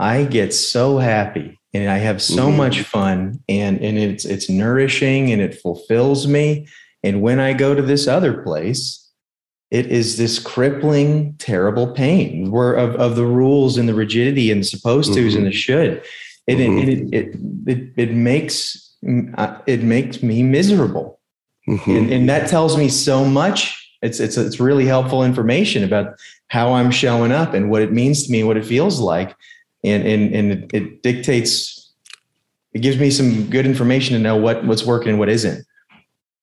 i get so happy and i have so mm-hmm. much fun and and it's it's nourishing and it fulfills me and when i go to this other place it is this crippling terrible pain where of, of the rules and the rigidity and the supposed to's mm-hmm. and the should and, mm-hmm. it, it, it, it, it makes it makes me miserable. Mm-hmm. And, and, that tells me so much. It's, it's, it's really helpful information about how I'm showing up and what it means to me, what it feels like. And, and, and it, it dictates, it gives me some good information to know what, what's working and what isn't.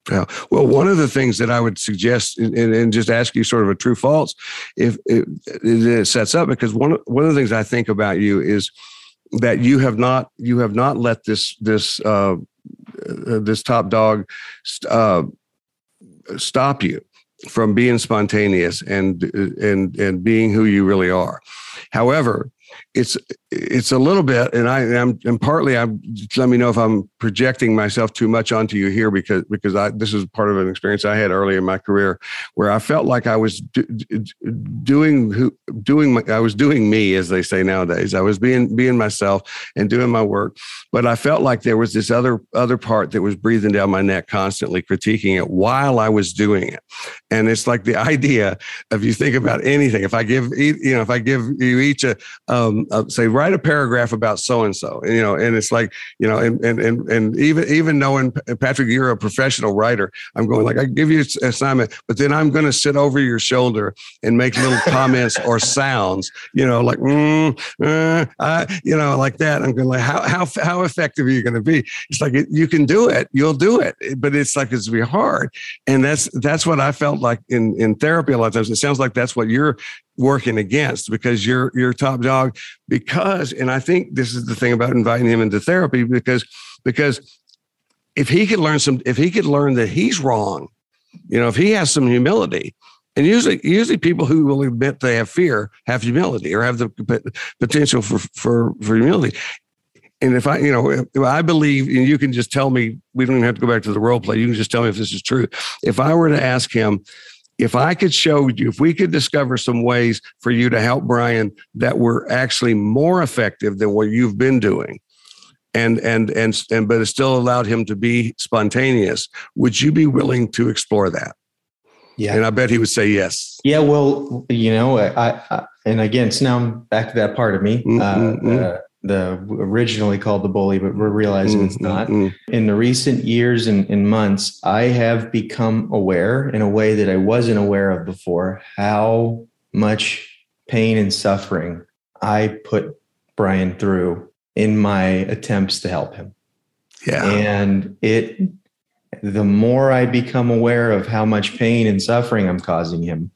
Yeah. Well, one of the things that I would suggest and, and just ask you sort of a true false if it, it, sets up because one one of the things I think about you is that you have not you have not let this this uh, uh, this top dog uh, stop you from being spontaneous and and and being who you really are. However, it's it's a little bit, and I am and partly I'm let me know if I'm projecting myself too much onto you here because because I this is part of an experience I had early in my career where I felt like I was do, doing doing my, I was doing me as they say nowadays. I was being being myself and doing my work, but I felt like there was this other other part that was breathing down my neck constantly, critiquing it while I was doing it. And it's like the idea of you think about anything. If I give you know if I give you each a um, uh, say write a paragraph about so and so, you know, and it's like you know, and and and and even even knowing Patrick, you're a professional writer, I'm going like I give you an assignment, but then I'm going to sit over your shoulder and make little comments or sounds, you know, like mm, uh, uh, you know, like that. I'm going like how how how effective are you going to be? It's like you can do it, you'll do it, but it's like it's be hard, and that's that's what I felt like in in therapy a lot of times. It sounds like that's what you're working against because you're you're top dog because and I think this is the thing about inviting him into therapy because because if he could learn some if he could learn that he's wrong, you know, if he has some humility, and usually, usually people who will admit they have fear have humility or have the potential for for for humility. And if I, you know, I believe, and you can just tell me, we don't even have to go back to the role play. You can just tell me if this is true. If I were to ask him, if I could show you, if we could discover some ways for you to help Brian that were actually more effective than what you've been doing, and and and and but it still allowed him to be spontaneous, would you be willing to explore that? Yeah. And I bet he would say yes. Yeah. Well, you know, I, I and again, so now I'm back to that part of me. Mm-hmm. Uh, uh, the originally called the bully, but we're realizing mm-hmm. it's not. In the recent years and, and months, I have become aware in a way that I wasn't aware of before how much pain and suffering I put Brian through in my attempts to help him. Yeah. And it the more I become aware of how much pain and suffering I'm causing him,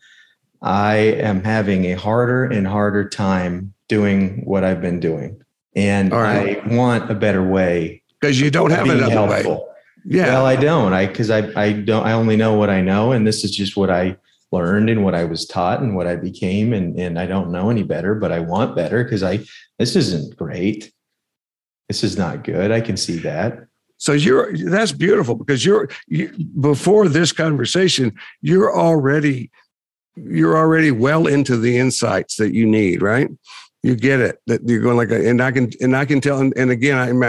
I am having a harder and harder time doing what I've been doing. And right. I want a better way. Because you don't have another helpful. way. Yeah. Well, I don't. I because I I don't I only know what I know. And this is just what I learned and what I was taught and what I became. And and I don't know any better, but I want better because I this isn't great. This is not good. I can see that. So you're that's beautiful because you're you, before this conversation, you're already you're already well into the insights that you need, right? You get it that you're going like, a, and I can and I can tell. And, and again, I'm,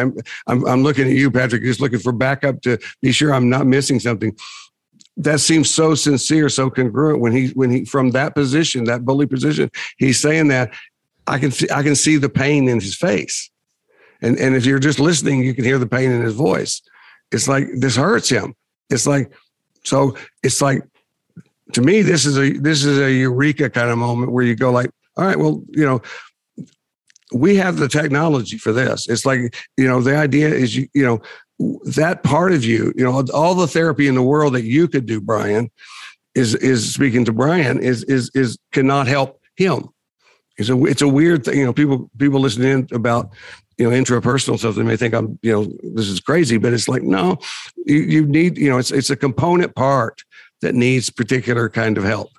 I'm I'm looking at you, Patrick, just looking for backup to be sure I'm not missing something. That seems so sincere, so congruent when he when he from that position, that bully position, he's saying that. I can see I can see the pain in his face and, and if you're just listening, you can hear the pain in his voice. It's like this hurts him. It's like, so it's like, to me, this is a this is a eureka kind of moment where you go like, all right, well, you know, we have the technology for this. It's like, you know, the idea is you, you know, that part of you, you know, all the therapy in the world that you could do, Brian, is is speaking to Brian is is is cannot help him. It's a it's a weird thing. You know, people people listening in about you know intrapersonal stuff they may think i'm you know this is crazy but it's like no you, you need you know it's it's a component part that needs particular kind of help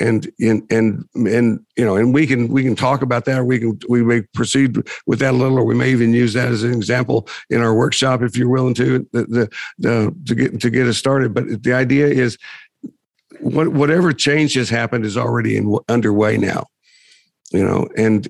and and and and you know and we can we can talk about that. Or we can we may proceed with that a little or we may even use that as an example in our workshop if you're willing to the, the, the to get to get us started. But the idea is what, whatever change has happened is already in, underway now you know and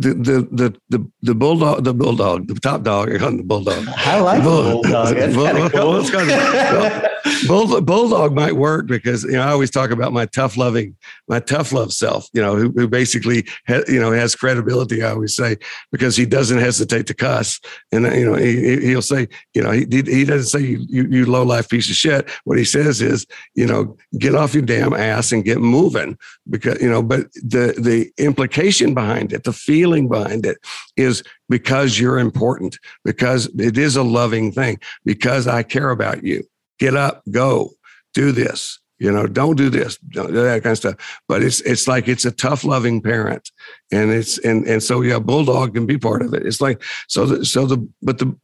the the the the, bulldog the bulldog the top dog the bulldog. I like the bulldog. That's bull, cool. well, Bull, bulldog might work because you know I always talk about my tough loving, my tough love self. You know, who, who basically ha, you know has credibility. I always say because he doesn't hesitate to cuss, and you know he he'll say you know he he doesn't say you you, you low life piece of shit. What he says is you know get off your damn ass and get moving because you know. But the the implication behind it, the feeling behind it, is because you're important, because it is a loving thing, because I care about you get up, go, do this. You know, don't do this, don't do that kind of stuff. But it's it's like it's a tough, loving parent, and it's and and so yeah, bulldog can be part of it. It's like so the so the but the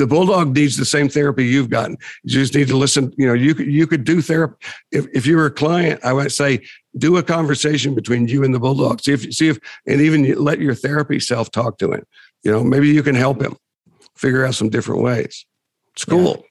the bulldog needs the same therapy you've gotten. You just need to listen. You know, you could you could do therapy if if you were a client. I would say do a conversation between you and the bulldog. See if see if and even let your therapy self talk to him. You know, maybe you can help him figure out some different ways. It's cool. Yeah.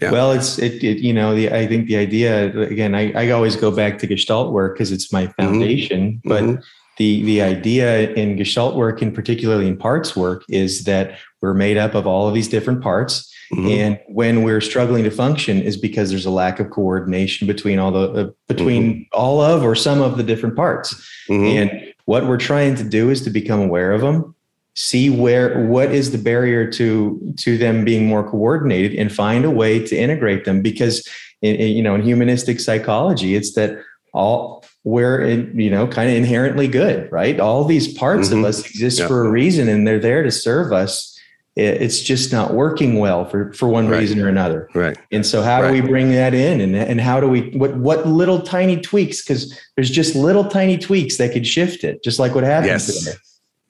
Yeah. Well, it's it, it, you know the I think the idea again I, I always go back to Gestalt work because it's my mm-hmm. foundation, mm-hmm. but mm-hmm. the the idea in Gestalt work and particularly in parts work is that we're made up of all of these different parts, mm-hmm. and when we're struggling to function is because there's a lack of coordination between all the uh, between mm-hmm. all of or some of the different parts, mm-hmm. and what we're trying to do is to become aware of them see where what is the barrier to to them being more coordinated and find a way to integrate them because in, in, you know in humanistic psychology it's that all we're in, you know kind of inherently good right all these parts mm-hmm. of us exist yeah. for a reason and they're there to serve us it's just not working well for for one Right. reason or another. Right. And so how Right. do we bring that in and and how do we what what little tiny tweaks cuz there's just little tiny tweaks that could shift it just like what happened Yes. today.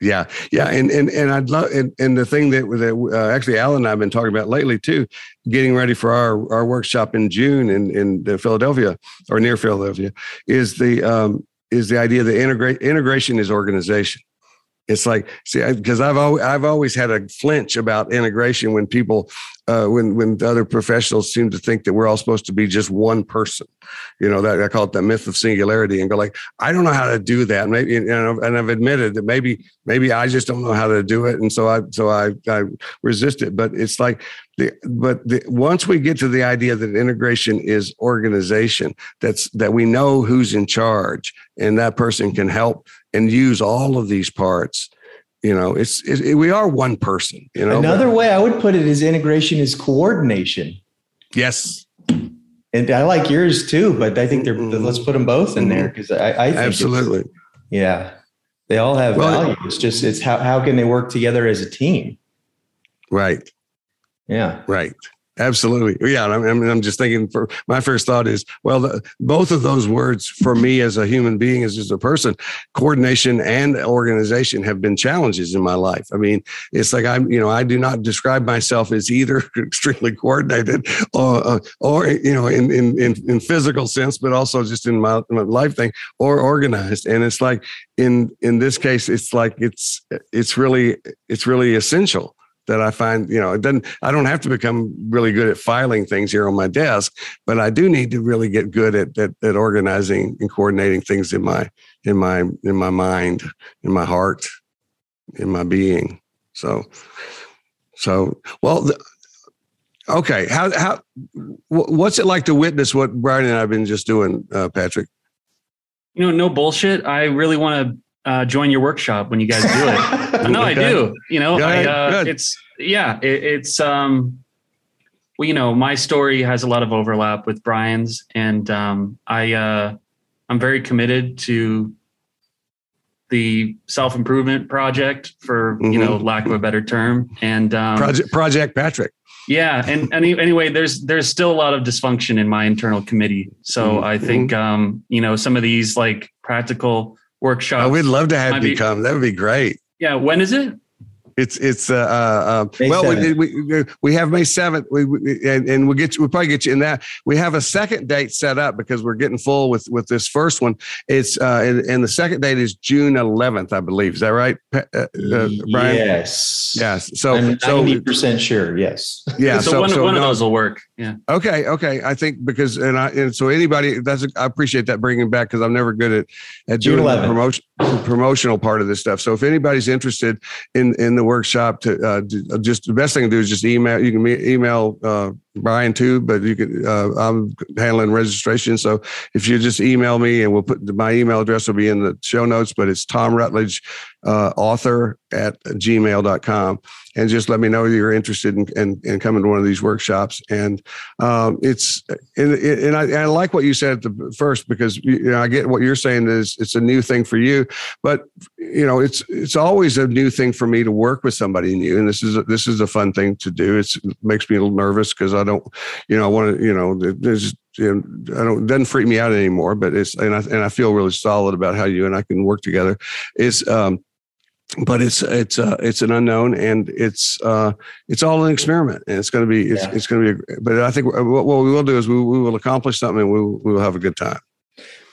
Yeah, yeah, and and and I'd love and, and the thing that that uh, actually Alan and I've been talking about lately too, getting ready for our our workshop in June in in Philadelphia or near Philadelphia, is the um, is the idea that integrate integration is organization. It's like see because I've always I've always had a flinch about integration when people uh, when when other professionals seem to think that we're all supposed to be just one person, you know that I call it the myth of singularity and go like I don't know how to do that. Maybe you know and I've admitted that maybe maybe I just don't know how to do it and so I so I I resist it. But it's like the but the, once we get to the idea that integration is organization that's that we know who's in charge and that person can help and use all of these parts you know it's it, we are one person you know Another way I would put it is integration is coordination. yes And I like yours too, but I think they're Mhm. let's put them both in there because I, I think absolutely yeah, they all have Well, value. It's just it's how how can they work together as a team? right Yeah, Right. Absolutely. Yeah. I mean, I'm just thinking for my first thought is, well, the, both of those words for me as a human being, as just a person, coordination and organization have been challenges in my life. I mean, it's like I'm, you know, I do not describe myself as either extremely coordinated or, uh, or, you know, in, in, in, in physical sense, but also just in my, my life thing or organized. And it's like in, in this case, it's like, it's, it's really, it's really essential that I find, you know, it doesn't, I don't have to become really good at filing things here on my desk, but I do need to really get good at, at, at organizing and coordinating things in my, in my, in my mind, in my heart, in my being. So, so, well, the, okay. How, how, what's it like to witness what Brian and I've been just doing, uh, Patrick? You know, no bullshit. I really want to uh, join your workshop when you guys do it. no, I do. You know, I, uh, it's yeah, it, it's um, well, you know, my story has a lot of overlap with Brian's, and um, I uh, I'm very committed to the self improvement project, for you Mhm. know, lack of a better term, and um, Project, Project Patrick. yeah, and any, anyway, there's there's still a lot of dysfunction in my internal committee. So Mhm. I think um, you know some of these like practical workshops. Oh, we'd love to have might you be- come. That would be great. yeah, when is it? It's it's uh, uh well we, 7th. we we have May seventh we, we and, and we'll get you we'll probably get you in that we have a second date set up because we're getting full with with this first one it's uh and, and the second date is June 11th I believe is that right uh, uh, Brian yes, yes so I'm so ninety percent sure. Yes. yeah so, so, one, so one of those will work. Yeah. Okay, okay. I think because and I and so anybody that's I appreciate that bringing back because I'm never good at at June doing the 11th. promotion promotional part of this stuff. So if anybody's interested in in the workshop, to uh, do- just the best thing to do is just email. You can email uh, Brian too, but you can uh, I'm handling registration. So if you just email me and we'll put my email address will be in the show notes, but it's Tom Rutledge, uh, author at gmail.com. And just let me know you're interested in, in, in coming to one of these workshops. And um, it's and, and, I, and I like what you said at the first because you know I get what you're saying is it's a new thing for you, but you know it's it's always a new thing for me to work with somebody new, and this is a, this is a fun thing to do. It's, it makes me a little nervous because I don't you know I want to you know there's you know, I don't it doesn't freak me out anymore, but it's and I and I feel really solid about how you and I can work together. Is um, but it's it's uh, it's an unknown and it's uh, it's all an experiment and it's going to be it's, Yeah. it's going to be a, but I think what, what we will do is we, we will accomplish something and we will, we will have a good time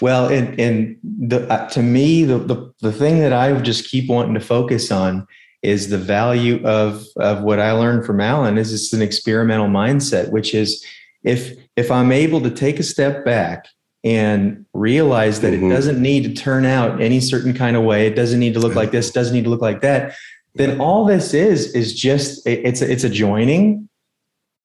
Well, and and the uh, to me the, the the thing that I just keep wanting to focus on is the value of of what I learned from Alan is it's an experimental mindset, which is if if I'm able to take a step back and realize that Mhm. it doesn't need to turn out any certain kind of way, it doesn't need to look like this, doesn't need to look like that, then all this is is just it's a, it's a joining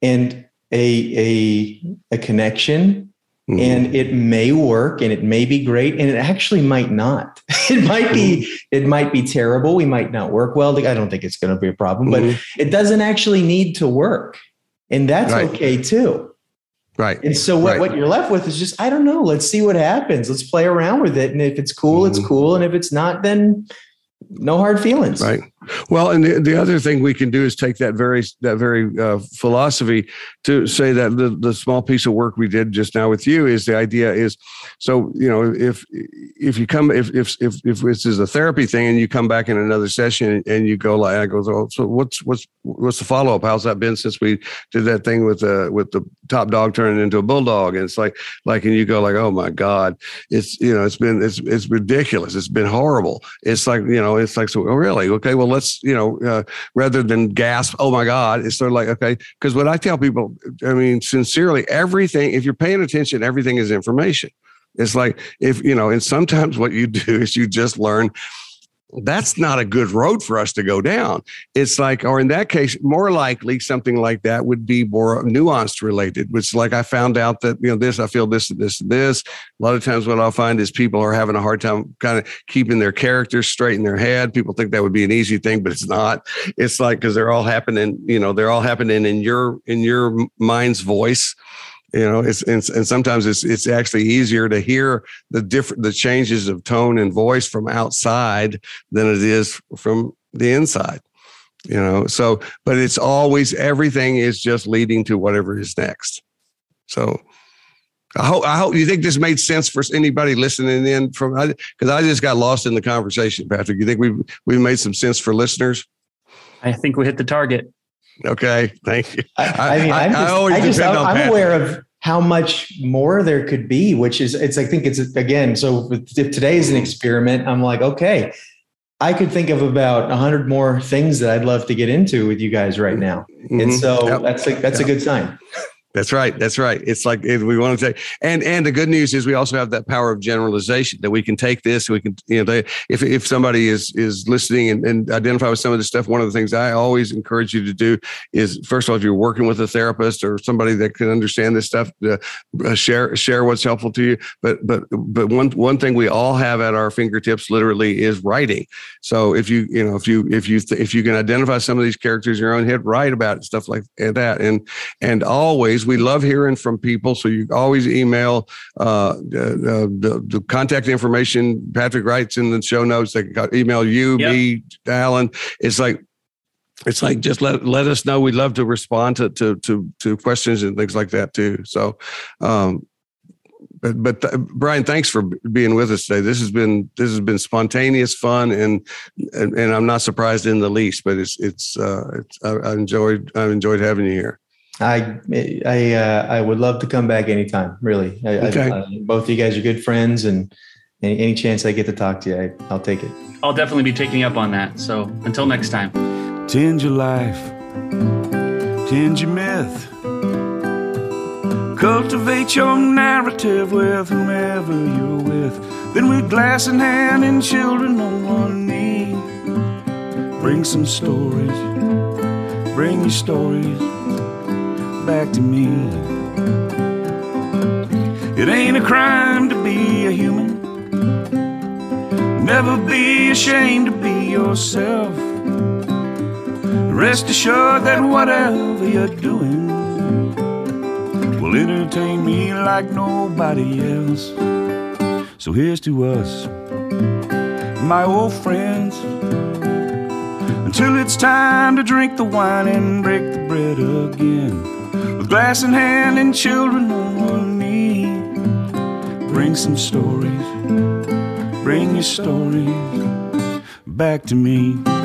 and a a a connection Mhm. and it may work and it may be great and it actually might not. It might be it might be terrible. We might not work well. I don't think it's going to be a problem but Mhm. it doesn't actually need to work. And that's Right. okay too. Right. And so what, Right. what you're left with is just i don't know. Let's see what happens. Let's play around with it. And if it's cool it's Mhm. cool. And if it's not then no hard feelings. Right Well, and the, the other thing we can do is take that very that very uh, philosophy to say that the, the small piece of work we did just now with you is the idea is so you know if if you come if if if, if this is a therapy thing and you come back in another session and you go like I go oh, so what's what's what's the follow up how's that been since we did that thing with the with the top dog turning into a bulldog? And it's like like and you go like oh my god it's you know it's been it's it's ridiculous. It's been horrible. It's like you know it's like so oh really? Okay well let's you know uh, rather than gasp oh my god it's sort of like okay because what i tell people i mean sincerely everything if you're paying attention everything is information. It's like if you know and sometimes what you do is you just learn that's not a good road for us to go down. It's like, or in that case, more likely something like that would be more nuanced related, which like I found out that, you know, this, I feel this, this, this. A lot of times what I'll find is people are having a hard time kind of keeping their characters straight in their head. People think that would be an easy thing, but it's not. It's like, cause they're all happening, you know, they're all happening in your, in your mind's voice you know it's and, and sometimes it's it's actually easier to hear the different the changes of tone and voice from outside than it is from the inside you know so but it's always everything is just leading to whatever is next so I hope I hope you think this made sense for anybody listening in from because I, I just got lost in the conversation, Patrick. You think we we made some sense for listeners? I think we hit the target. Okay, thank you. I, I mean, I, just, I, I just, I'm, I'm aware of how much more there could be, which is, it's, I think it's again, so if today is an experiment, I'm like, okay, I could think of about a hundred more things that I'd love to get into with you guys right now. Mm-hmm. And so yep. that's a, that's yep. a good sign. That's right. That's right. It's like we want to say, and and the good news is we also have that power of generalization that we can take this. We can, you know, they, if if somebody is is listening and, and identify with some of this stuff, one of the things I always encourage you to do is first of all, if you're working with a therapist or somebody that can understand this stuff, uh, share share what's helpful to you. But but but one one thing we all have at our fingertips, literally, is writing. So if you you know if you if you if you can identify some of these characters in your own head, write about it, stuff like that, and and always we love hearing from people. So you always email uh, the, the, the, contact information. Patrick writes in the show notes. They can email you, yep. me, Alan. It's like it's like just let let us know. We'd love to respond to to to, to questions and things like that too. So, um, but but th- Brian, thanks for being with us today. This has been this has been spontaneous fun, and and, and I'm not surprised in the least. But it's it's, uh, it's I, I enjoyed I enjoyed having you here. I I uh, I would love to come back anytime. Really, I, okay. I, both of you guys are good friends, and any, any chance I get to talk to you, I, will take it. I'll definitely be taking up on that. So until next time, tend your life, tend your myth, cultivate your narrative with whomever you're with. Then with glass in hand and children on one knee, bring some stories, bring your stories back to me. It ain't a crime to be a human. Never be ashamed to be yourself. Rest assured that whatever you're doing will entertain me like nobody else. So here's to us, my old friends until it's time to drink the wine and break the bread again glass in hand and children on one knee. Bring some stories, bring your stories back to me.